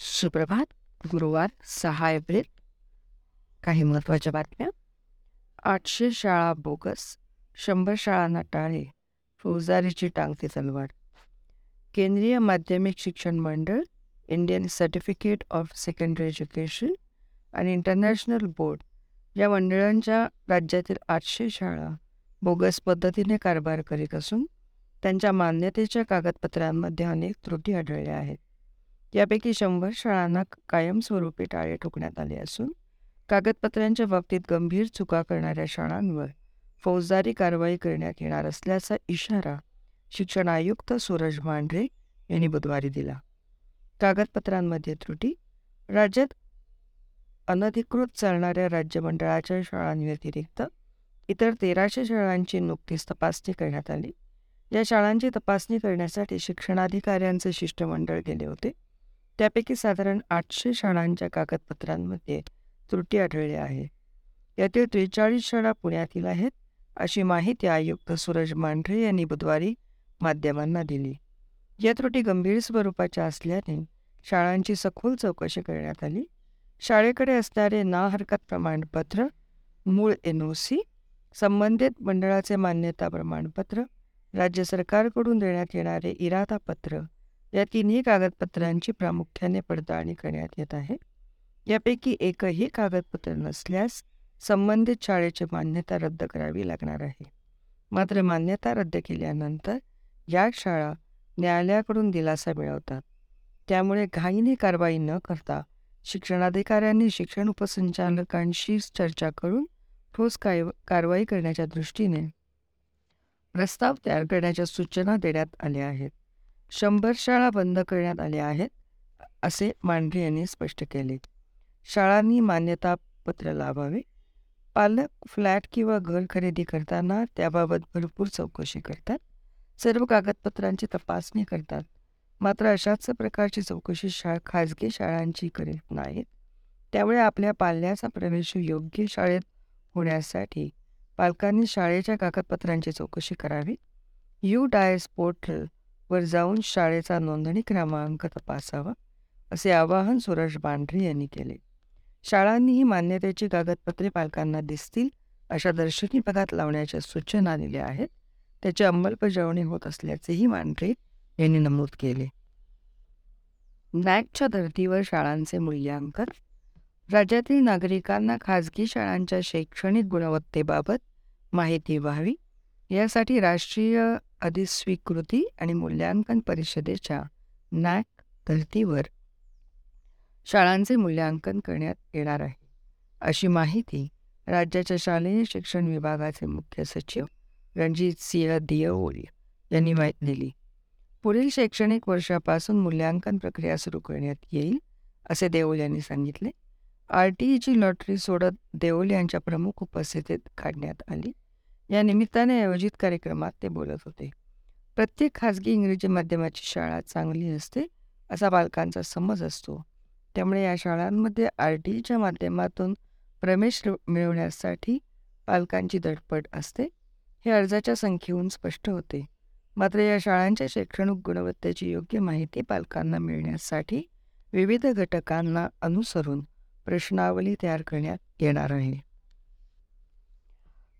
सुप्रभात गुरुवार सहा एप्रिल. काही महत्त्वाच्या बातम्या. आठशे शाळा बोगस शंभर शाळांना टाळे फौजदारीची टांगती तलवार. केंद्रीय माध्यमिक शिक्षण मंडळ Indian Certificate of Secondary Education आणि इंटरनॅशनल बोर्ड या मंडळांच्या राज्यातील आठशे शाळा बोगस पद्धतीने कारभार करीत असून त्यांच्या मान्यतेच्या कागदपत्रांमध्ये अनेक त्रुटी आढळल्या आहेत. यापैकी शंभर शाळांना कायमस्वरूपी टाळे ठोकण्यात आले असून कागदपत्रांच्या बाबतीत गंभीर चुका करणाऱ्या शाळांवर फौजदारी कारवाई करण्यात येणार असल्याचा इशारा शिक्षण आयुक्त सूरज मांढरे यांनी बुधवारी दिला. कागदपत्रांमध्ये त्रुटी राज्यात अनधिकृत चालणाऱ्या राज्य मंडळाच्या शाळांव्यतिरिक्त इतर तेराशे शाळांची नुकतीच तपासणी करण्यात आली. या शाळांची तपासणी करण्यासाठी शिक्षणाधिकाऱ्यांचे शिष्टमंडळ गेले होते. त्यापैकी साधारण आठशे शाळांच्या कागदपत्रांमध्ये त्रुटी आढळल्या आहे. यातील त्रेचाळीस शाळा पुण्यातील आहेत अशी माहिती आयुक्त सूरज मांढरे यांनी बुधवारी माध्यमांना दिली. या त्रुटी गंभीर स्वरूपाच्या असल्याने शाळांची सखोल चौकशी करण्यात आली. शाळेकडे असणारे ना हरकत प्रमाणपत्र मूळ एन ओ सी संबंधित मंडळाचे मान्यता प्रमाणपत्र राज्य सरकारकडून देण्यात येणारे इरादापत्र या तिन्ही कागदपत्रांची प्रामुख्याने पडताळणी करण्यात येत आहे. यापैकी एकही कागदपत्र नसल्यास संबंधित शाळेची मान्यता रद्द करावी लागणार आहे. मात्र मान्यता रद्द केल्यानंतर या शाळा न्यायालयाकडून दिलासा मिळवतात. त्यामुळे घाईने कारवाई न करता शिक्षणाधिकाऱ्यांनी शिक्षण उपसंचालकांशी चर्चा करून ठोस काय कारवाई करण्याच्या दृष्टीने प्रस्ताव तयार करण्याच्या सूचना देण्यात आल्या आहेत. शंभर शाळा बंद करण्यात आल्या आहेत असे मांढरे यांनी स्पष्ट केले. शाळांनी मान्यता पत्र लावावे पालक फ्लॅट किंवा घर खरेदी करताना त्याबाबत भरपूर चौकशी करतात. सर्व कागदपत्रांची तपासणी करतात. मात्र अशाच प्रकारची चौकशी शाळा खाजगी शाळांची करीत नाहीत. त्यामुळे आपल्या पाल्याचा प्रवेश योग्य शाळेत होण्यासाठी पालकांनी शाळेच्या कागदपत्रांची चौकशी करावी. यू डायस पोर्टल वर जाऊन शाळेचा नोंदणी क्रमांक तपासावा असे आवाहन सुरेश बांढरे यांनी केले. शाळांनीही मान्यतेची कागदपत्रे पालकांना दिसतील अशा दर्शनी भागात लावण्याच्या सूचना दिल्या आहेत. त्याची अंमलबजावणी होत असल्याचेही मांढरे यांनी नमूद केले. नॅकच्या धर्तीवर शाळांचे मूल्यांकन राज्यातील नागरिकांना खाजगी शाळांच्या शैक्षणिक गुणवत्तेबाबत माहिती व्हावी यासाठी राष्ट्रीय अधिस्वीकृती आणि मूल्यांकन परिषदेच्या नॅक धर्तीवर शाळांचे मूल्यांकन करण्यात येणार आहे. अशी माहिती राज्याच्या शालेय शिक्षण विभागाचे मुख्य सचिव रणजित सिंह दियवोली यांनी माहिती दिली. पुढील शैक्षणिक वर्षापासून मूल्यांकन प्रक्रिया सुरू करण्यात येईल असे देओल यांनी सांगितले. आर टी ईची लॉटरी सोडत देओल यांच्या प्रमुख उपस्थितीत काढण्यात आली. या निमित्ताने आयोजित कार्यक्रमात ते बोलत होते. प्रत्येक खाजगी इंग्रजी माध्यमाची शाळा चांगली असते असा पालकांचा समज असतो. त्यामुळे या शाळांमध्ये आर टीच्या माध्यमातून प्रवेश मिळवण्यासाठी पालकांची धडपड असते हे अर्जाच्या संख्येहून स्पष्ट होते. मात्र या शाळांच्या शैक्षणिक गुणवत्तेची योग्य माहिती पालकांना मिळण्यासाठी विविध घटकांना अनुसरून प्रश्नावली तयार करण्यात येणार आहे.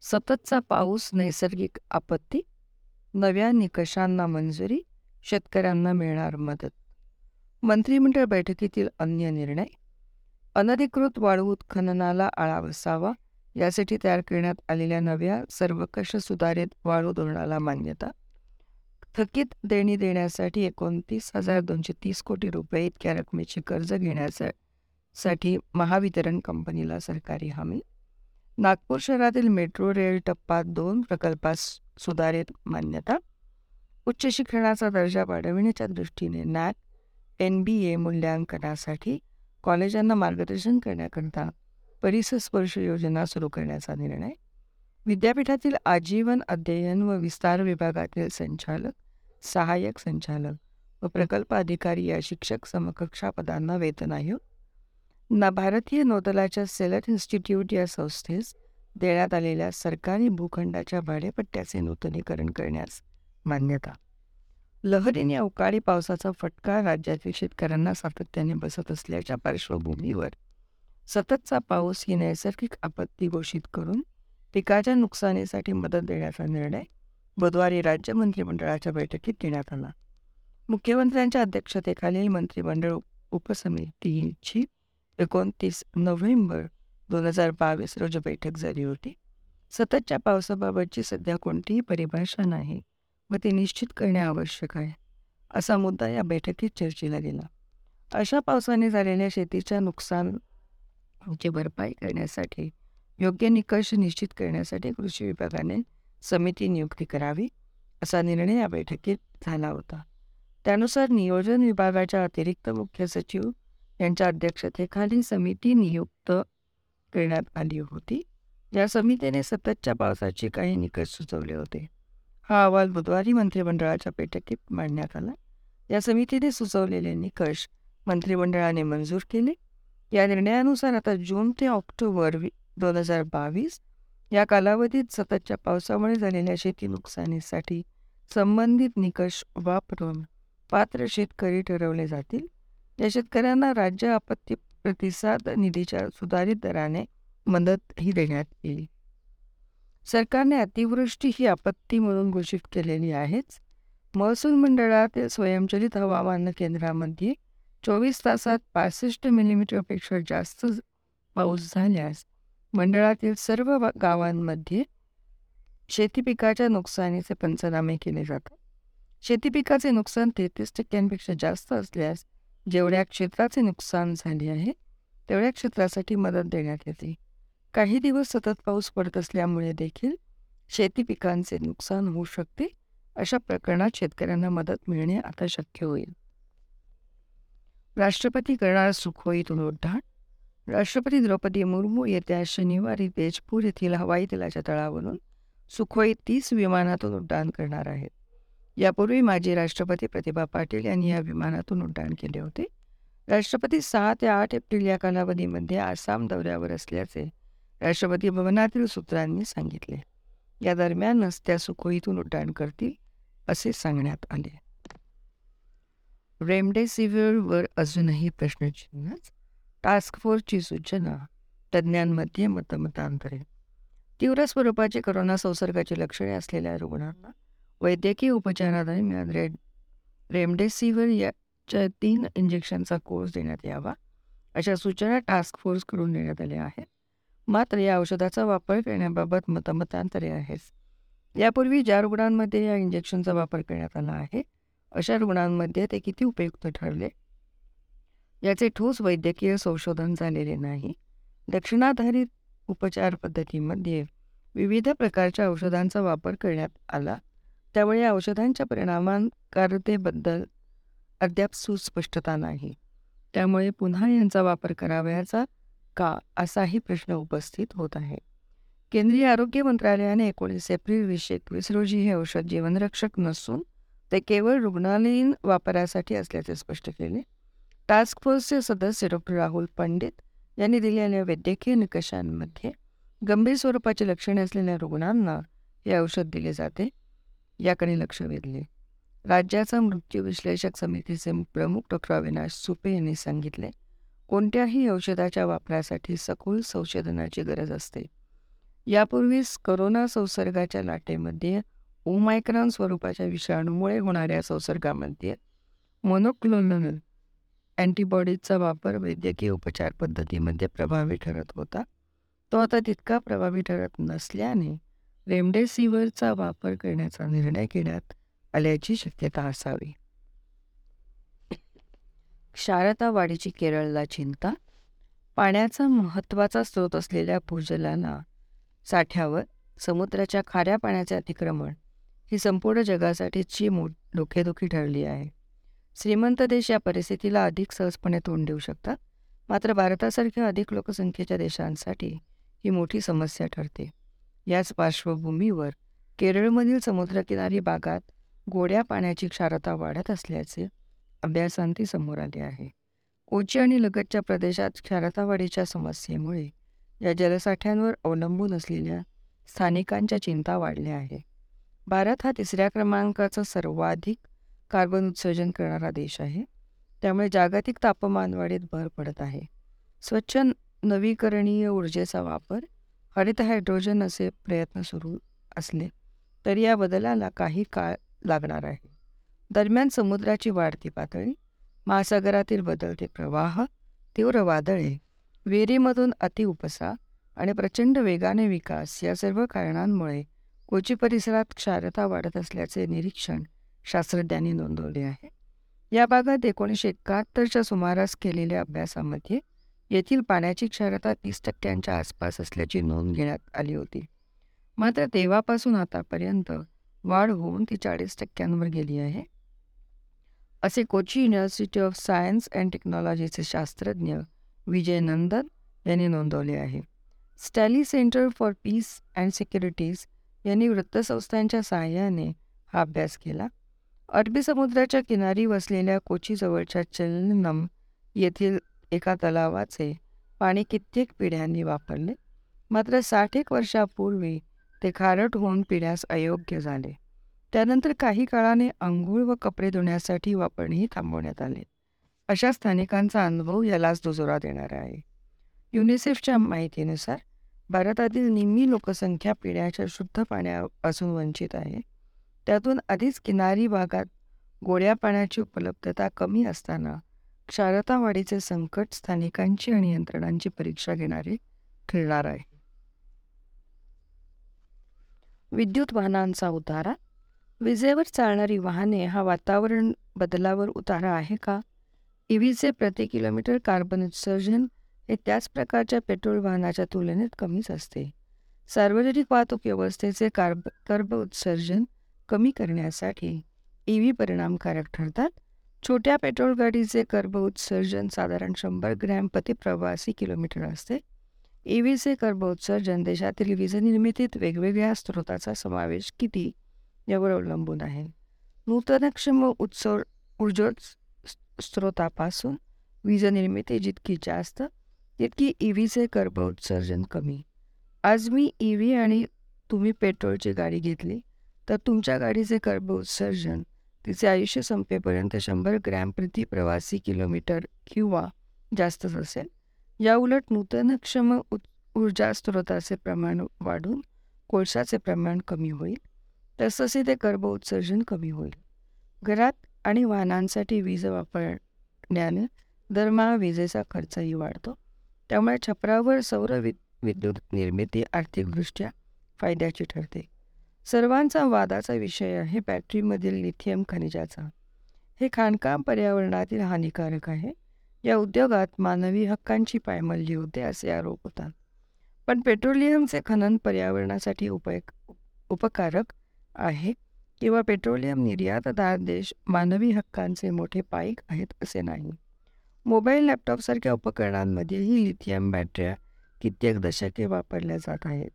सततचा पाऊस नैसर्गिक आपत्ती नव्या निकषांना मंजुरी शेतकऱ्यांना मिळणार मदत. मंत्रिमंडळ बैठकीतील अन्य निर्णय अनधिकृत वाळू उत्खननाला आळा बसावा यासाठी तयार करण्यात आलेल्या नव्या सर्वकष सुधारित वाळू धोरणाला मान्यता थकीत देणी देण्यासाठी एकोणतीस हजार दोनशे तीस कोटी रुपये इतक्या रकमेचे कर्ज घेण्यासाठी महावितरण कंपनीला सरकारी हमी नागपूर शहरातील मेट्रो रेल टप्पा दोन प्रकल्पास सुधारित मान्यता. उच्च शिक्षणाचा दर्जा वाढविण्याच्या दृष्टीने नॅक एन बी ए मूल्यांकनासाठी कॉलेजांना मार्गदर्शन करण्याकरता परिसस्पर्श योजना सुरू करण्याचा निर्णय. विद्यापीठातील आजीवन अध्ययन व विस्तार विभागातील संचालक सहाय्यक संचालक व प्रकल्प अधिकारी या शिक्षक समकक्षा पदांना वेतन आयोग ना भारतीय नौदलाच्या सेलट इन्स्टिट्यूट या संस्थेस देण्यात आलेल्या सरकारी भूखंडाच्या भाडेपट्ट्याचे नूतनीकरण करण्यास मान्यता. लहरीने अवकाळी पावसाचा फटका राज्यातील शेतकऱ्यांना सातत्याने बसत असल्याच्या पार्श्वभूमीवर सततचा पाऊस ही नैसर्गिक आपत्ती घोषित करून पिकाच्या नुकसानीसाठी मदत देण्याचा निर्णय बुधवारी राज्य मंत्रिमंडळाच्या बैठकीत घेण्यात आला. मुख्यमंत्र्यांच्या अध्यक्षतेखालील मंत्रिमंडळ उपसमितीची एकोणतीस नोव्हेंबर दोन हजार बावीस रोजी बैठक झाली होती. सततच्या पावसाबाबतची सध्या कोणतीही परिभाषा नाही व ती निश्चित करणे आवश्यक आहे असा मुद्दा या बैठकीत चर्चेला गेला. अशा पावसाने झालेल्या शेतीच्या नुकसानची भरपाई करण्यासाठी योग्य निकष निश्चित करण्यासाठी कृषी विभागाने समिती नियुक्ती करावी असा निर्णय या बैठकीत झाला होता. त्यानुसार नियोजन विभागाच्या अतिरिक्त मुख्य सचिव यांच्या अध्यक्षतेखाली समिती नियुक्त करण्यात आली होती. या समितीने सततच्या पावसाचे काही निकष सुचवले होते. हा अहवाल बुधवारी मंत्रिमंडळाच्या बैठकीत मांडण्यात आला. या समितीने सुचवलेले निकष मंत्रिमंडळाने मंजूर केले. या निर्णयानुसार आता जून ते ऑक्टोबर दोन हजार बावीस या कालावधीत सततच्या पावसामुळे झालेल्या शेती नुकसानीसाठी संबंधित निकष वापरून पात्र शेतकरी ठरवले जातील. या शेतकऱ्यांना राज्य आपत्ती प्रतिसाद निधीच्या सुधारित दराने मदतही देण्यात येईल. सरकारने अतिवृष्टी ही आपत्ती म्हणून घोषित केलेली आहेच. महसूल मंडळातील स्वयंचलित हवामान केंद्रामध्ये चोवीस तासात पासष्ट मिलीमीटरपेक्षा जास्त पाऊस झाल्यास मंडळातील सर्व गावांमध्ये शेती पिकाच्या नुकसानीचे पंचनामे केले जातात. शेती पिकाचे नुकसान तेहतीस टक्क्यांपेक्षा जास्त असल्यास जेवढ्या क्षेत्राचे नुकसान झाले आहे तेवढ्या क्षेत्रासाठी मदत देण्यात येते. काही दिवस सतत पाऊस पडत असल्यामुळे देखील शेती पिकांचे नुकसान होऊ शकते अशा प्रकरणात शेतकऱ्यांना मदत मिळणे आता शक्य होईल. राष्ट्रपती करणार सुखोई उड्डाण राष्ट्रपती द्रौपदी मुर्मू येत्या शनिवारी तेजपूर येथील हवाई दलाच्या तळावरून सुखोई तीस विमानातून उड्डाण करणार आहेत. यापूर्वी माजी राष्ट्रपती प्रतिभा पाटील यांनी या विमानातून उड्डाण केले होते. राष्ट्रपती सहा ते आठ एप्रिल या कालावधीमध्ये आसाम दौऱ्यावर असल्याचे राष्ट्रपती भवनातील सूत्रांनी सांगितले. या दरम्यानच त्या सुखोईतून उड्डाण करतील असे सांगण्यात आले. रेमडेसिवीरवर अजूनही प्रश्नचिन्हच? टास्क फोर्सची सूचना तज्ज्ञांमध्ये मतमतांतरे. तीव्र स्वरूपाची करोना संसर्गाची लक्षणे असलेल्या रुग्णांना वैद्यकीय उपचारादरम्यान रेड रेमडेसिवीर याच्या तीन इंजेक्शनचा कोर्स देण्यात यावा अशा सूचना टास्क फोर्सकडून देण्यात आल्या आहेत. मात्र या औषधाचा वापर करण्याबाबत मतमतांतरे आहेत. यापूर्वी ज्या रुग्णांमध्ये या इंजेक्शनचा वापर करण्यात आला आहे अशा रुग्णांमध्ये ते किती उपयुक्त ठरले? याचे ठोस वैद्यकीय संशोधन झालेले नाही. दक्षिणाधारित उपचार पद्धतीमध्ये विविध प्रकारच्या औषधांचा वापर करण्यात आला. त्यामुळे या औषधांच्या परिणामांकारतेबद्दल अद्याप सुस्पष्टता नाही. त्यामुळे पुन्हा यांचा वापर करावयाचा का असाही प्रश्न उपस्थित होत आहे. केंद्रीय आरोग्य मंत्रालयाने एकोणीस एप्रिल वीसशे एकवीस रोजी हे औषध जीवनरक्षक नसून ते केवळ रुग्णालयीन वापरासाठी असल्याचे स्पष्ट केले. टास्क फोर्सचे सदस्य डॉक्टर राहुल पंडित यांनी दिलेल्या वैद्यकीय निकषांमध्ये गंभीर स्वरूपाची लक्षणे असलेल्या रुग्णांना हे औषध दिले जाते. याकडे लक्ष वेधले. राज्याचा मृत्यू विश्लेषक समितीचे प्रमुख डॉक्टर अविनाश सुपे यांनी सांगितले कोणत्याही औषधाच्या वापरासाठी सखोल संशोधनाची गरज असते. यापूर्वीच करोना संसर्गाच्या लाटेमध्ये ओमायक्रॉन स्वरूपाच्या विषाणूमुळे होणाऱ्या संसर्गामध्ये मोनोक्लोनल अँटीबॉडीजचा वापर वैद्यकीय उपचार पद्धतीमध्ये प्रभावी ठरत होता. तो आता तितका प्रभावी ठरत नसल्याने रेमडेसिवीरचा वापर करण्याचा निर्णय घेण्यात आल्याची शक्यता असावी. क्षारता वाढीची केरळला चिंता? पाण्याचा महत्त्वाचा स्रोत असलेल्या भूजलांना साठ्यावर समुद्राच्या खाऱ्या पाण्याचे अतिक्रमण ही संपूर्ण जगासाठीची मो डोकेदुखी ठरली आहे. श्रीमंत देश या परिस्थितीला अधिक सहजपणे तोंड देऊ शकतात? मात्र भारतासारख्या अधिक लोकसंख्येच्या देशांसाठी ही मोठी समस्या ठरते. याच पार्श्वभूमीवर केरळमधील समुद्रकिनारी भागात गोड्या पाण्याची क्षारता वाढत असल्याचे अभ्यासांती समोर आले आहे. कोची आणि लगतच्या प्रदेशात क्षारतावाढीच्या समस्येमुळे या जलसाठ्यांवर अवलंबून असलेल्या स्थानिकांच्या चिंता वाढल्या आहे. भारत हा तिसऱ्या क्रमांकाचा सर्वाधिक कार्बन उत्सर्जन करणारा देश आहे. त्यामुळे जागतिक तापमानवाढीत भर पडत आहे. स्वच्छ नवीकरणीय ऊर्जेचा वापर हरित हायड्रोजन असे प्रयत्न सुरू असले तरी या बदलाला काही काळ लागणार आहे. दरम्यान समुद्राची वाढती पातळी महासागरातील बदलते प्रवाह तीव्र वादळे विहिरीमधून अतिउपसा आणि प्रचंड वेगाने विकास या सर्व कारणांमुळे कोची परिसरात क्षारता वाढत असल्याचे निरीक्षण शास्त्रज्ञांनी नोंदवले आहे. या भागात एकोणीसशे एकाहत्तरच्या सुमारास केलेल्या अभ्यासामध्ये येथील पाण्याची क्षारता तीस टक्क्यांच्या आसपास असल्याची नोंद घेण्यात आली होती. मात्र तेव्हापासून आतापर्यंत वाढ होऊन ती चाळीस टक्क्यांवर गेली आहे. असे Kochi University of Science and टेक्नॉलॉजीचे शास्त्रज्ञ विजय नंदन यांनी नोंदवले आहे. Stanley Centre for Peace and Securities यांनी वृत्तसंस्थांच्या सहाय्याने हा अभ्यास केला. अरबी समुद्राच्या किनारी वसलेल्या कोचीजवळच्या चलनम येथील एका तलावाचे पाणी कित्येक पिढ्यांनी वापरले. मात्र साठ एक वर्षापूर्वी ते खारट होऊन पिण्यास अयोग्य झाले. त्यानंतर काही काळाने अंघोळ व कपडे धुण्यासाठी वापरणेही थांबवण्यात आले. अशा स्थानिकांचा अनुभव यालाच दुजोरा देणारा आहे. युनिसेफच्या माहितीनुसार भारतातील निम्मी लोकसंख्या पिण्याच्या शुद्ध पाण्यापासून वंचित आहे. त्यातून आधीच किनारी भागात गोड्या पाण्याची उपलब्धता कमी असताना क्षारता वाढीचे संकट स्थानिकांची आणि यंत्रणांची परीक्षा घेणारे ठरणार आहे. विद्युत वाहनांचा उतारा. विजेवर चालणारी वाहने हा वातावरण बदलावर उतारा आहे का? ईव्हीचे प्रति किलोमीटर कार्बन उत्सर्जन हे त्याच प्रकारच्या पेट्रोल वाहनाच्या तुलनेत कमीच असते. सार्वजनिक वाहतूक व्यवस्थेचे कार्ब कर्ब उत्सर्जन कमी करण्यासाठी ई व्ही परिणामकारक ठरतात. छोट्या पेट्रोल गाडीचे कर्ब उत्सर्जन साधारण शंभर ग्रॅम प्रतिप्रवासी किलोमीटर असते. ई व्हीचे कर्ब उत्सर्जन देशातील वीजनिर्मितीत वेगवेगळ्या स्रोताचा समावेश किती यावर अवलंबून आहे. नूतनक्षम उत्सव स्त्रोतापासून स्रोतापासून वीजनिर्मिती जितकी जास्त तितकी ई व्हीचे कर्ब उत्सर्जन कमी. आज मी ई व्ही आणि तुम्ही पेट्रोलची गाडी घेतली तर तुमच्या गाडीचे कर्ब उत्सर्जन तिचे आयुष्य संपेपर्यंत शंभर ग्रॅम प्रति प्रवासी किलोमीटर किंवा जास्तच असेल. या उलट नूतनक्षम ऊर्जा स्रोताचे प्रमाण वाढून कोळशाचे प्रमाण कमी होईल. तसतसे ते कर्ब उत्सर्जन कमी होईल. घरात आणि वाहनांसाठी वीज वापरण्याने दरमहा विजेचा खर्चही वाढतो. त्यामुळे छपरावर सौर वि विद्युत निर्मिती आर्थिकदृष्ट्या फायद्याची ठरते. सर्वांचा वादाचा विषय आहे बॅटरीमधील लिथियम खनिजाचा. हे खाणकाम पर्यावरणातील हानिकारक आहे. या उद्योगात मानवी हक्कांची पायमल्ली होते असे आरोप होतात. पण पेट्रोलियमचे खनन पर्यावरणासाठी उपयोग उपकारक आहे किंवा पेट्रोलियम निर्यातदार देश मानवी हक्कांचे मोठे पाईक आहेत असे नाही. मोबाईल लॅपटॉपसारख्या उपकरणांमध्येही लिथियम बॅटऱ्या कित्येक दशके वापरल्या जात आहेत.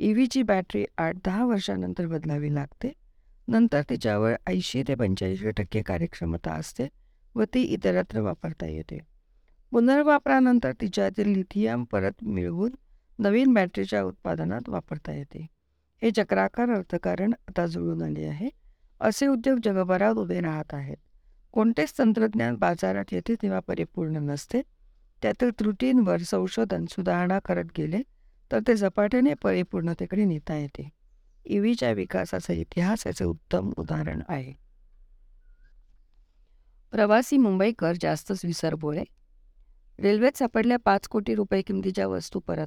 ई व्हीची बॅटरी आठ दहा वर्षानंतर बदलावी लागते. नंतर तिच्यावर ऐंशी ते पंच्याऐंशी टक्के कार्यक्षमता असते व ती इतरत्र वापरता येते. पुनर्वापरानंतर तिच्यातील लिथियम परत मिळवून नवीन बॅटरीच्या उत्पादनात वापरता येते. हे चक्राकार अर्थकारण आता जुळून आले आहे. असे उद्योग जगभरात उभे राहत आहेत. कोणतेच तंत्रज्ञान बाजारात येते तेव्हा परिपूर्ण नसते. त्यातील त्रुटींवर संशोधन सुधारणा करत गेले तर ते झपाट्याने परिपूर्णतेकडे नेता येते. ईव्हीच्या विकासाचा इतिहास याचे उत्तम उदाहरण आहे. प्रवासी मुंबईकर जास्तच विसरबोळे. रेल्वेत सापडल्या पाच कोटी रुपये किमतीच्या वस्तू परत.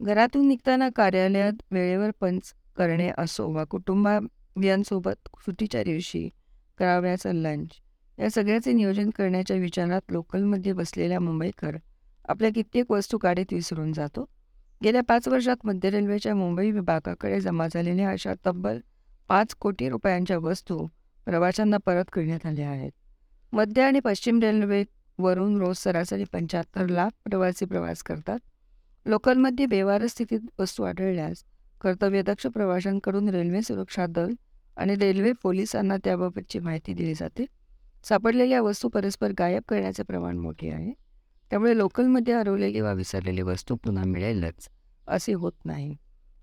घरातून निघताना कार्यालयात वेळेवर पंच करणे असो वा कुटुंबाबियांसोबत सुट्टीच्या दिवशी करावयाचं लंच या सगळ्याचे नियोजन करण्याच्या विचारात लोकलमध्ये बसलेला मुंबईकर आपल्या कित्येक वस्तू गाडीत विसरून जातो. गेल्या पाच वर्षात मध्य रेल्वेच्या मुंबई विभागाकडे जमा झालेल्या अशा तब्बल पाच कोटी रुपयांच्या वस्तू प्रवाशांना परत करण्यात आल्या आहेत. मध्य आणि पश्चिम रेल्वेवरून रोज सरासरी पंच्याहत्तर लाख प्रवासी प्रवास करतात. लोकलमध्ये बेवार स्थितीत वस्तू आढळल्यास कर्तव्यदक्ष प्रवाशांकडून रेल्वे सुरक्षा दल आणि रेल्वे पोलिसांना त्याबाबतची माहिती दिली जाते. सापडलेल्या वस्तू परस्पर गायब करण्याचे प्रमाण मोठे आहे. त्यामुळे लोकलमध्ये हरवलेली वा विसरलेली वस्तू पुन्हा मिळेलच असे होत नाही.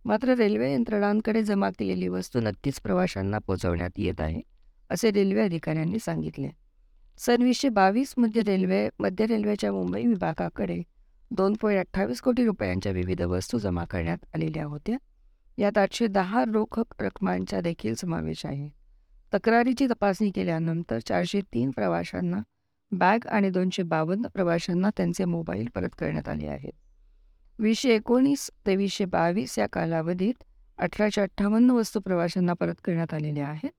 मात्र रेल्वे यंत्रणांकडे जमा केलेली वस्तू नक्कीच प्रवाशांना पोचवण्यात येत आहे असे रेल्वे अधिकाऱ्यांनी सांगितले. सन बावीसमध्ये बावीस रेल्वे मध्य रेल्वेच्या मुंबई विभागाकडे दोन पॉईंट अठ्ठावीस कोटी रुपयांच्या विविध वस्तू जमा करण्यात आलेल्या होत्या. यात आठशे दहा रोख रकमांचा देखील समावेश आहे. तक्रारीची तपासणी केल्यानंतर चारशे तीन प्रवाशांना बॅग आणि दोनशे बावन्न प्रवाशांना त्यांचे मोबाईल परत करण्यात आले आहेत. वीसशे एकोणीस ते वीसशे बावीस या कालावधीत अठराशे अठ्ठावन्न वस्तू प्रवाशांना परत करण्यात आलेल्या आहेत.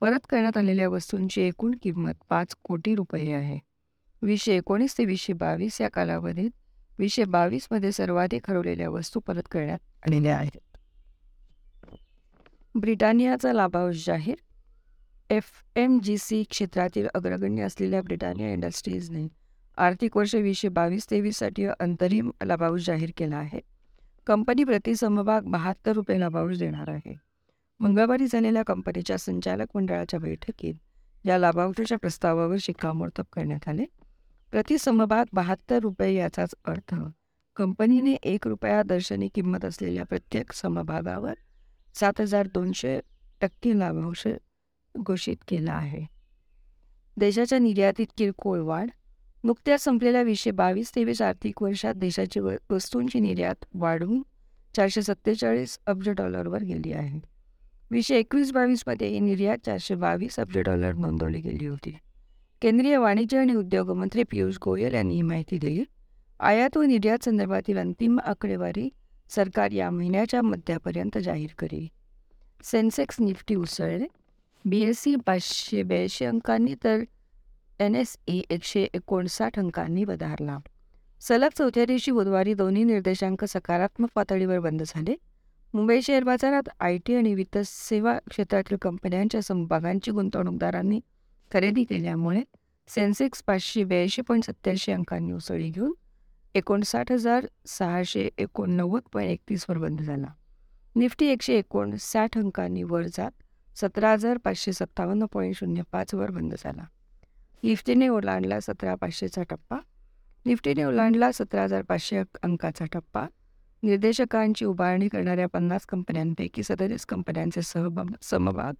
परत करण्यात आलेल्या वस्तूंची एकूण किंमत पाच कोटी रुपये आहे. वीसशे एकोणीस ते वीसशे बावीस या कालावधीत वीसशे बावीसमध्ये सर्वाधिक हरवलेल्या वस्तू परत करण्यात आलेल्या आहेत. ब्रिटानियाचा लाभांश जाहीर एफ एम जी सी क्षेत्रातील अग्रगण्य असलेल्या ब्रिटानिया इंडस्ट्रीजने आर्थिक वर्ष वीसशे बावीस तेवीससाठी अंतरिम लाभांश जाहीर केला आहे. कंपनी प्रति समभाग बहात्तर रुपये लाभांश देणार आहे. मंगळवारी झालेल्या कंपनीच्या संचालक मंडळाच्या बैठकीत या लाभांशाच्या प्रस्तावावर शिक्कामोर्तब करण्यात आले. प्रति समभाग बहात्तर रुपये याचाच अर्थ कंपनीने एक रुपया दर्शनी किंमत असलेल्या प्रत्येक समभागावर सात हजार दोनशे टक्के लाभांश घोषित केला आहे. देशाच्या निर्यातीत किरकोळ वाढ नुकत्याच संपलेल्या वीसशे बावीस तेवीस आर्थिक वर्षात देशाची व वस्तूंची निर्यात वाढून चारशे सत्तेचाळीस अब्ज डॉलरवर गेली आहे. वीसशे एकवीस बावीसमध्ये ही निर्यात चारशे बावीस अब्ज डॉलर नोंदवली गेली होती. केंद्रीय वाणिज्य आणि उद्योग मंत्री पियुष गोयल यांनी ही माहिती दिली. आयात व निर्यात संदर्भातील अंतिम आकडेवारी सरकार या महिन्याच्या मध्यापर्यंत जाहीर करेल सेन्सेक्स निफ्टी उसळले. बी एस सी पाचशे ब्याऐंशी अंकांनी तर एन एस ई एकशे एकोणसाठ अंकांनी वधारला. सलग चौथ्या दिवशी बुधवारी दोन्ही निर्देशांक सकारात्मक पातळीवर बंद झाले. मुंबई शेअर बाजारात आय टी आणि वित्त सेवा क्षेत्रातील कंपन्यांच्या समभागांची गुंतवणूकदारांनी खरेदी केल्यामुळे सेन्सेक्स पाचशे ब्याऐंशी पॉईंट सत्याऐंशी अंकांनी उसळी घेऊन एकोणसाठ हजार सहाशे एकोणनव्वद पॉईंट एकतीसवर बंद झाला. निफ्टी एकशे एकोणसाठ अंकांनी वर जात सतरा हजार पाचशे सत्तावन्न पॉईंट शून्य पाचवर बंद झाला. निफ्टीने ओलांडला सतरा पाचशेचा टप्पा. निफ्टीने ओलांडला सतरा हजार पाचशे अंकाचा टप्पा. निर्देशकांची उभारणी करणाऱ्या पन्नास कंपन्यांपैकी सदतीस कंपन्यांचे सहभाग समभाग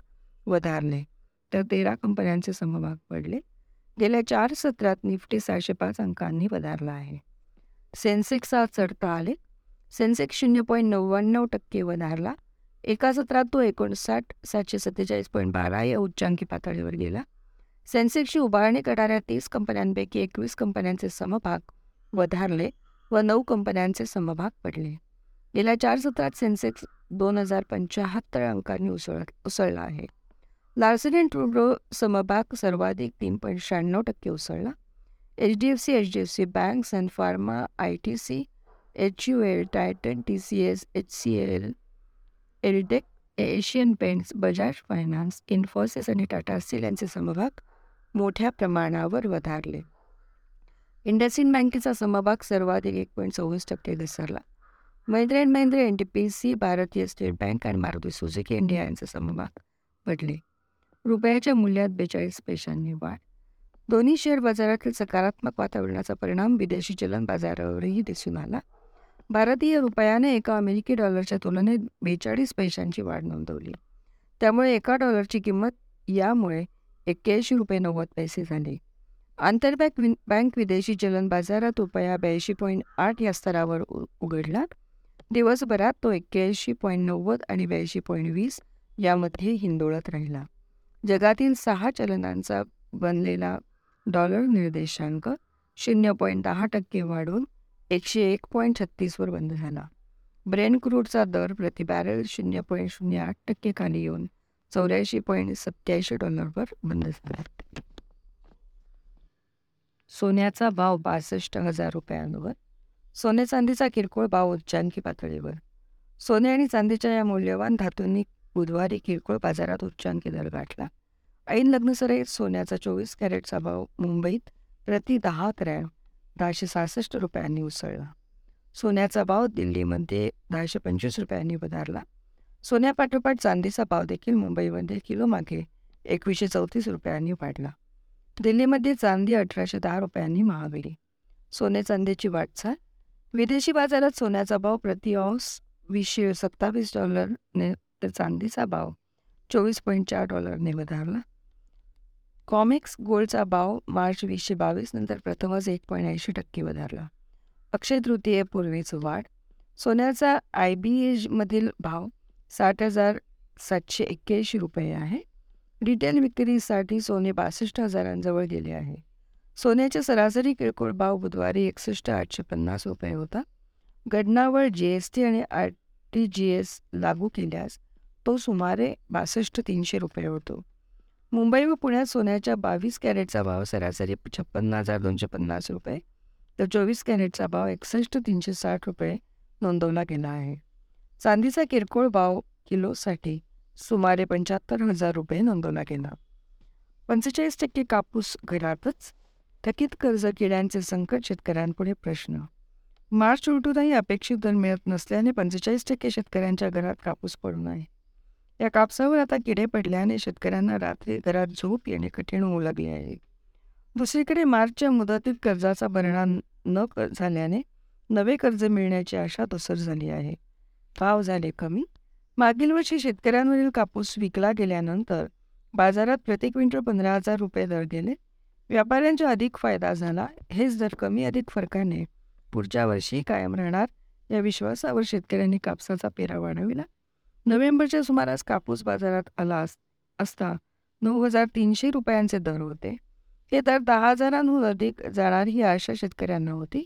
वधारले. तर तेरा कंपन्यांचे समभाग पडले. गेल्या चार सत्रात निफ्टी सहाशे पाच अंकांनी वधारला आहे. सेन्सेक्स आज चढता आले सेन्सेक्स शून्य पॉईंट नव्याण्णव टक्के वधारला. एका सत्रात तो एकोणसाठ सातशे सत्तेचाळीस पॉईंट बारा या उच्चांकी पातळीवर गेला. सेन्सेक्सची उभारणी करणाऱ्या तीस कंपन्यांपैकी एकवीस कंपन्यांचे समभाग वधारले व नऊ कंपन्यांचे समभाग पडले. गेल्या चार सत्रात सेन्सेक्स दोन हजार पंच्याहत्तर अंकांनी उसळ उसळला आहे. लार्सन अँड ट्रुब्रो समभाग सर्वाधिक तीन पॉईंट शहाण्णव टक्के उसळला. H D F C H D F C bank and pharma I T C H U L Titan T C S H C L एलटेक Asian Paints Bajaj finance Infosys आणि Tata steel यांचे समभाग मोठ्या प्रमाणावर वधारले. IndusInd बँकेचा समभाग सर्वाधिक एक पॉईंट चोवीस टक्के घसरला. Mahindra and Mahindra N T P C भारतीय स्टेट बँक आणि मारुती सुझुकी इंडिया यांचे समभाग पडले. रुपयाच्या मूल्यात बेचाळीस पैशांनी वाढ. दोन्ही शेअर बाजारातील सकारात्मक वातावरणाचा परिणाम विदेशी चलन बाजारावरही दिसून आला. भारतीय रुपयाने एका अमेरिकी डॉलरच्या तुलनेत बेचाळीस पैशांची वाढ नोंदवली. त्यामुळे एका डॉलरची किंमत यामुळे एक्क्याऐंशी रुपये नव्वद पैसे झाले. आंतरबँक वि बँक विदेशी चलन बाजारात रुपया ब्याऐंशी पॉईंट आठ या स्तरावर उघडला. दिवसभरात तो एक्क्याऐंशी पॉईंट नव्वद आणि ब्याऐंशी पॉईंट वीस यामध्ये हिंदोळत राहिला. जगातील सहा चलनांचा बनलेला डॉलर निर्देशांक शून्य पॉईंट दहा टक्के वाढून एकशे एक पॉईंट छत्तीसवर बंद झाला. ब्रेन क्रूडचा दर प्रति बॅरल शून्य पॉईंट शून्य आठ टक्के खाली येऊन चौऱ्याऐंशी पॉईंट सत्याऐंशी डॉलरवर बंद झाला. सोन्याचा भाव बासष्ट हजार रुपयांवर. सोने चांदीचा किरकोळ भाव उच्चांकी पातळीवर. सोने आणि चांदीच्या या मौल्यवान धातूंनी बुधवारी किरकोळ बाजारात उच्चांकी दर गाठला. ऐन लग्नसरईत सोन्याचा चोवीस कॅरेटचा भाव मुंबईत प्रति दहा ग्रॅम दहाशे सहासष्ट रुपयांनी उसळला. सोन्याचा भाव दिल्लीमध्ये दहाशे पंचवीस रुपयांनी वधारला सोन्यापाठोपाठ चांदीचा भाव देखील मुंबईमध्ये किलोमागे एकवीसशे चौतीस रुपयांनी वाढला. दिल्लीमध्ये चांदी अठराशे दहा रुपयांनी महागली. सोने चांदीची वाटचाल. विदेशी बाजारात सोन्याचा भाव प्रति औस वीसशे सत्तावीस डॉलरने तर चांदीचा भाव चोवीस पॉईंट चार डॉलरने वधारला कॉमिक्स गोल्डचा भाव मार्च वीसशे बावीस नंतर प्रथमच एक पॉईंट ऐंशी टक्के वधारला. अक्षय तृतीयेपूर्वीच वाढ. सोन्याचा आय बी एजमधील भाव साठ हजार सातशे एक्क्याऐंशी रुपये आहे. रिटेल विक्रीसाठी सोने बासष्ट हजारांजवळ गेले आहे. सोन्याचे सरासरी किरकोळ भाव बुधवारी एकसष्ट आठशे पन्नास रुपये होता. गडनावर जी एस टी आणि आर टी जी एस लागू केल्यास तो सुमारे बासष्ट तीनशे रुपये होतो. मुंबई व पुण्यात सोन्याच्या बावीस कॅरेटचा भाव सरासरी छप्पन्न हजार दोनशे पन्नास रुपये. तर चोवीस कॅरेटचा भाव एकसष्ट तीनशे साठ रुपये नोंदवला गेला आहे. चांदीचा किरकोळ भाव किलोसाठी सुमारे पंच्याहत्तर हजार रुपये नोंदवला गेला. पंचेचाळीस टक्के कापूस घरातच थकीत कर्ज किड्यांचे संकट शेतकऱ्यांपुढे प्रश्न. मार्च उलटूनही अपेक्षित दर मिळत नसल्याने पंचेचाळीस टक्के शेतकऱ्यांच्या घरात कापूस पडून आहे. या कापसावर आता किडे पडल्याने शेतकऱ्यांना रात्री घरात झोप येणे कठीण होऊ लागले आहे. दुसरीकडे मार्चच्या मुदतीत कर्जाचा भरणा न झाल्याने नवे कर्ज मिळण्याची आशा तसर झाली आहे. भाव झाले कमी. मागील वर्षी शेतकऱ्यांवरील कापूस विकला गेल्यानंतर बाजारात प्रति क्विंटल पंधरा हजार रुपये दर गेले. व्यापाऱ्यांचा अधिक फायदा झाला. हेच दर कमी अधिक फरकाने पुढच्या वर्षी कायम राहणार या विश्वासावर शेतकऱ्यांनी कापसाचा पेरा वाढविला. नोव्हेंबरच्या सुमारास कापूस बाजारात आला असता नऊ हजार तीनशे रुपयांचे दर होते. हे दर दहा हजारांहून अधिक जाणार ही आशा शेतकऱ्यांना होती.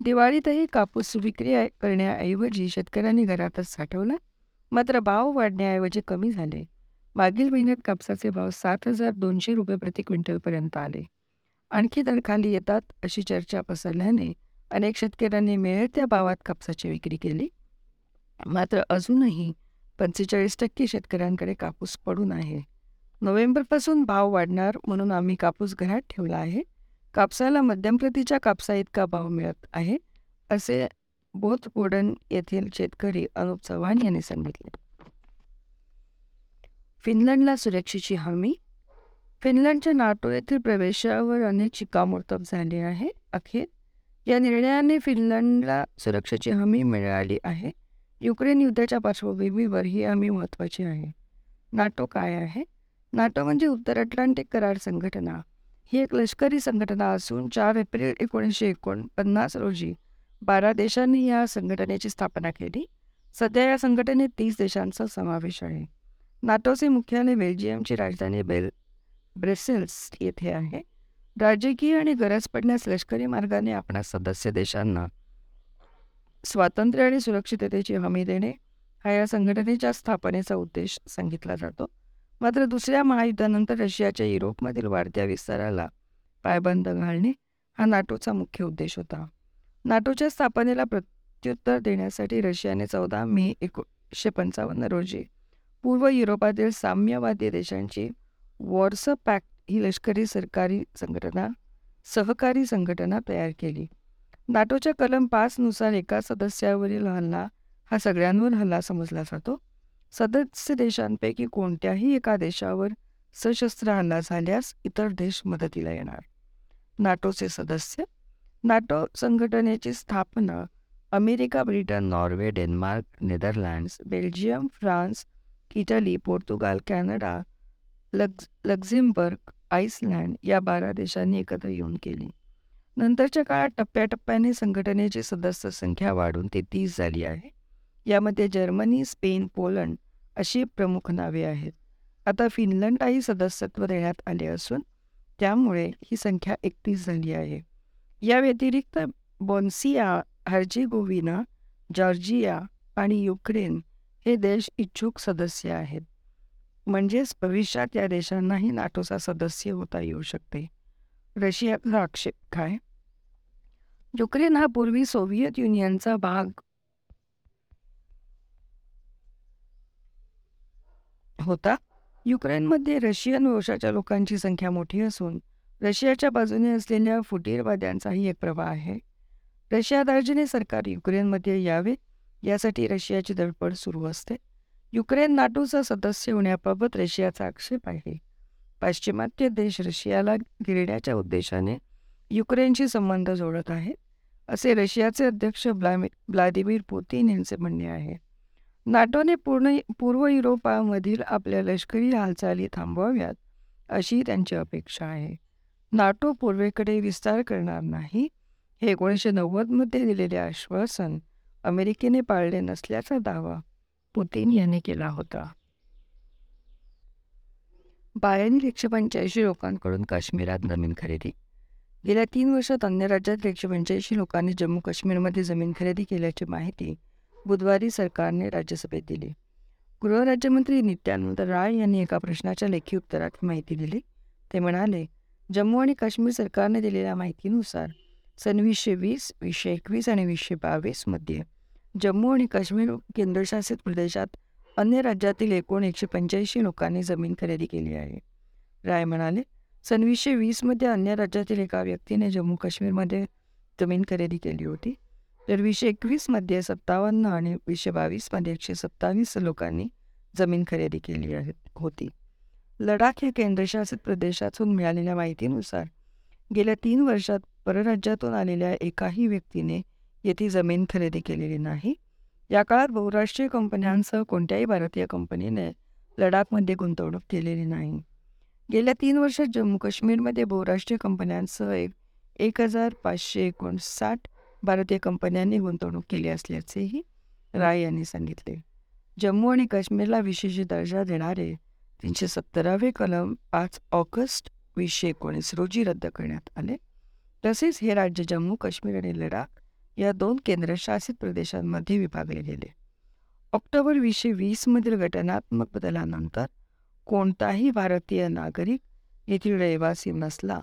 दिवाळीतही कापूस विक्री करण्याऐवजी शेतकऱ्यांनी घरातच साठवला. मात्र भाव वाढण्याऐवजी कमी झाले. मागील महिन्यात कापसाचे भाव सात हजार दोनशे रुपये प्रति क्विंटलपर्यंत आले. आणखी दर खाली येतात अशी चर्चा पसरल्याने अनेक शेतकऱ्यांनी मिळेल त्या भावात कापसाची विक्री केली. मात्र अजूनही पंचेचाळीस टक्के शेतकऱ्यांकडे कापूस पडून आहे. नोव्हेंबरपासून भाव वाढणार म्हणून आम्ही कापूस घरात ठेवला आहे. कापसाला मध्यम प्रतीच्या कापसा इतका भाव मिळत आहे असे बोध बोडन येथील शेतकरी अनुप चव्हाण यांनी सांगितले. फिनलंडला सुरक्षेची हमी? फिनलंडच्या नाटो येथील प्रवेशावर अनेक शिक्कामोर्तब झाले आहे. अखेर या निर्णयाने फिनलंडला सुरक्षेची हमी मिळाली आहे. युक्रेन युद्धाच्या पार्श्वभूमीवर ही हमी महत्त्वाची आहे. नाटो काय आहे? नाटो म्हणजे उत्तर अटलांटिक करार संघटना. ही एक लष्करी संघटना असून चार एप्रिल एकोणीसशे एकोणपन्नास रोजी बारा देशांनी या संघटनेची स्थापना केली. सध्या या संघटनेत तीस देशांचा समावेश आहे. नाटोचे मुख्यालय बेल्जियमची राजधानी बेल ब्रेसेल्स येथे आहे. राजकीय आणि गरज पडण्यास लष्करी मार्गाने आपणास सदस्य देशांना स्वातंत्र्य आणि सुरक्षिततेची हमी देणे हा या संघटनेच्या स्थापनेचा उद्देश सांगितला जातो. मात्र दुसऱ्या महायुद्धानंतर रशियाच्या युरोपमधील वाढत्या विस्ताराला पायबंद घालणे हा नाटोचा मुख्य उद्देश होता. नाटोच्या स्थापनेला प्रत्युत्तर देण्यासाठी रशियाने चौदा मे एकोणीसशे पंचावन्न रोजी पूर्व युरोपातील साम्यवादी देशांची वॉर्स पॅक्ट ही लष्करी सरकारी संघटना सहकारी संघटना तयार केली. नाटोच्या कलम पाचनुसार एका सदस्यावरील हल्ला हा सगळ्यांवर हल्ला समजला जातो. सदस्य देशांपैकी कोणत्याही एका देशावर सशस्त्र हल्ला झाल्यास इतर देश मदतीला येणार. नाटोचे सदस्य. नाटो संघटनेची स्थापना America Britain Norway Denmark Netherlands Belgium France Italy Portugal Canada Lux Luxembourg Iceland या बारा देशांनी एकत्र येऊन केली. नंतरच्या काळात टप्प्याटप्प्याने संघटनेची सदस्य संख्या वाढून ते तीस झाली आहे. यामध्ये जर्मनी स्पेन पोलंड अशी प्रमुख नावे आहेत. आता फिनलंडलाही सदस्यत्व देण्यात आले असून त्यामुळे ही संख्या एकतीस झाली आहे. या व्यतिरिक्त बॉन्सिया हर्जेगोविना जॉर्जिया आणि युक्रेन हे देश इच्छुक सदस्य आहेत. म्हणजेच भविष्यात या देशांनाही नाटोचा सदस्य होता येऊ शकते. रशियाचा आक्षेप काय? युक्रेन हा पूर्वी सोव्हिएत युनियनचा भाग. होता. युक्रेनमध्ये रशियन वंशाच्या लोकांची संख्या मोठी असून रशियाच्या बाजूने असलेल्या फुटीरवाद्यांचाही एक प्रवाह आहे. रशिया दार्जिने सरकार युक्रेनमध्ये यावे यासाठी रशियाची धडपड सुरू असते. युक्रेन नाटोचा सदस्य होण्याबाबत रशियाचा आक्षेप आहे. पाश्चिमात्य देश रशियाला गिरण्याच्या उद्देशाने युक्रेनशी संबंध जोडत आहेत असे रशियाचे अध्यक्ष ब्लामि व्लादिमीर पुतीन यांचे म्हणणे आहे. नाटोने पूर्ण पूर्व युरोपामधील आपल्या लष्करी हालचाली थांबवाव्यात अशी त्यांची अपेक्षा आहे. नाटो पूर्वेकडे विस्तार करणार नाही हे एकोणीसशे नव्वदमध्ये दिलेले आश्वासन अमेरिकेने पाळले नसल्याचा दावा पुतीन यांनी केला होता. बायानी एकशे पंच्याऐंशी लोकांकडून काश्मीरात जमीन खरेदी. गेल्या तीन वर्षात अन्य राज्यात एकशे पंच्याऐंशी लोकांनी जम्मू काश्मीरमध्ये जमीन खरेदी केल्याची माहिती बुधवारी सरकारने राज्यसभेत दिली. गृहराज्यमंत्री नित्यानंद राय यांनी एका प्रश्नाच्या लेखी उत्तरात माहिती दिली. ते म्हणाले जम्मू आणि काश्मीर सरकारने दिलेल्या माहितीनुसार सन वीसशे वीस वीसशे एकवीस आणि वीसशे बावीसमध्ये जम्मू आणि काश्मीर केंद्रशासित प्रदेशात अन्य राज्यातील एकूण एकशे पंच्याऐंशी लोकांनी जमीन खरेदी केली आहे. राय म्हणाले सनवीसशे वीसमध्ये अन्य राज्यातील एका व्यक्तीने जम्मू काश्मीरमध्ये जमीन खरेदी केली होती. तर वीसशे एकवीसमध्ये सत्तावन्न आणि वीसशे बावीसमध्ये एकशे सत्तावीस लोकांनी जमीन खरेदी केली आहे होती. लडाख या केंद्रशासित प्रदेशातून मिळालेल्या माहितीनुसार गेल्या तीन वर्षात परराज्यातून आलेल्या एकाही व्यक्तीने येथे जमीन खरेदी केलेली नाही. या काळात बहुराष्ट्रीय कंपन्यांसह कोणत्याही भारतीय कंपनीने लडाखमध्ये गुंतवणूक केलेली नाही. गेल्या तीन वर्षात जम्मू काश्मीरमध्ये बहुराष्ट्रीय कंपन्यांसह एक एक हजार पाचशे एकोणसाठ भारतीय कंपन्यांनी गुंतवणूक केली असल्याचेही राय यांनी सांगितले. जम्मू आणि काश्मीरला विशेष दर्जा देणारे तीनशे सत्तरावे कलम पाच ऑगस्ट वीसशे एकोणीस रोजी रद्द करण्यात आले. तसेच हे राज्य जम्मू काश्मीर आणि लडाख या दोन केंद्रशासित प्रदेशांमध्ये विभागले गेले. ऑक्टोबर वीसशे वीसमधील घटनात्मक बदलानंतर कोणताही भारतीय नागरिक येथील रहिवासी नसला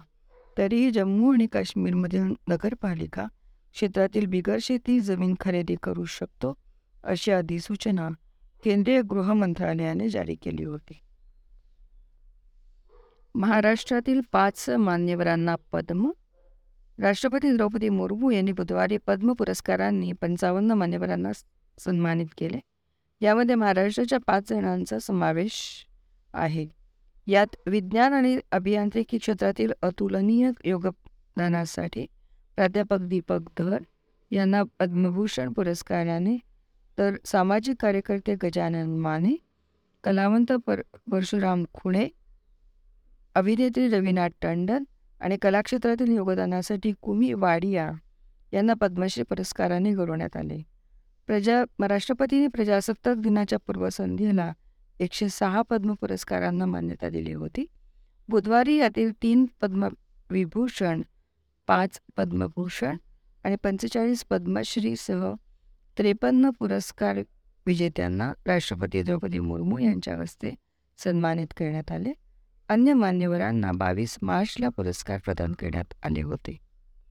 तरीही जम्मू आणि काश्मीरमधील नगरपालिका क्षेत्रातील बिगर शेती जमीन खरेदी करू शकतो अशी अधिसूचना केंद्रीय गृह मंत्रालयाने जारी केली होती. महाराष्ट्रातील पाच मान्यवरांना पद्म राष्ट्रपती द्रौपदी मुर्मू यांनी बुधवारी पद्म पुरस्कारांनी पंचावन्न मान्यवरांना सन्मानित केले. यामध्ये महाराष्ट्राच्या पाच जणांचा समावेश आहे. यात विज्ञान आणि अभियांत्रिकी क्षेत्रातील अतुलनीय योगदानासाठी प्राध्यापक दीपक धर यांना पद्मभूषण पुरस्काराने तर सामाजिक कार्यकर्ते गजानन माने कलावंत पर परशुराम खुणे अभिनेत्री रवीना टंडन आणि कलाक्षेत्रातील योगदानासाठी कुमी वाडिया यांना पद्मश्री पुरस्काराने गौरवण्यात आले. प्रजा राष्ट्रपतींनी प्रजासत्ताक दिनाच्या पूर्वसंध्येला एकशे सहा पद्म पुरस्कारांना मान्यता दिली होती. बुधवारी यातील तीन पद्मविभूषण पाच पद्मभूषण आणि पंचेचाळीस पद्मश्रीसह त्रेपन्न पुरस्कार विजेत्यांना राष्ट्रपती द्रौपदी मुर्मू यांच्या हस्ते सन्मानित करण्यात आले. अन्य मान्यवरांना बावीस मार्चला पुरस्कार प्रदान करण्यात आले होते.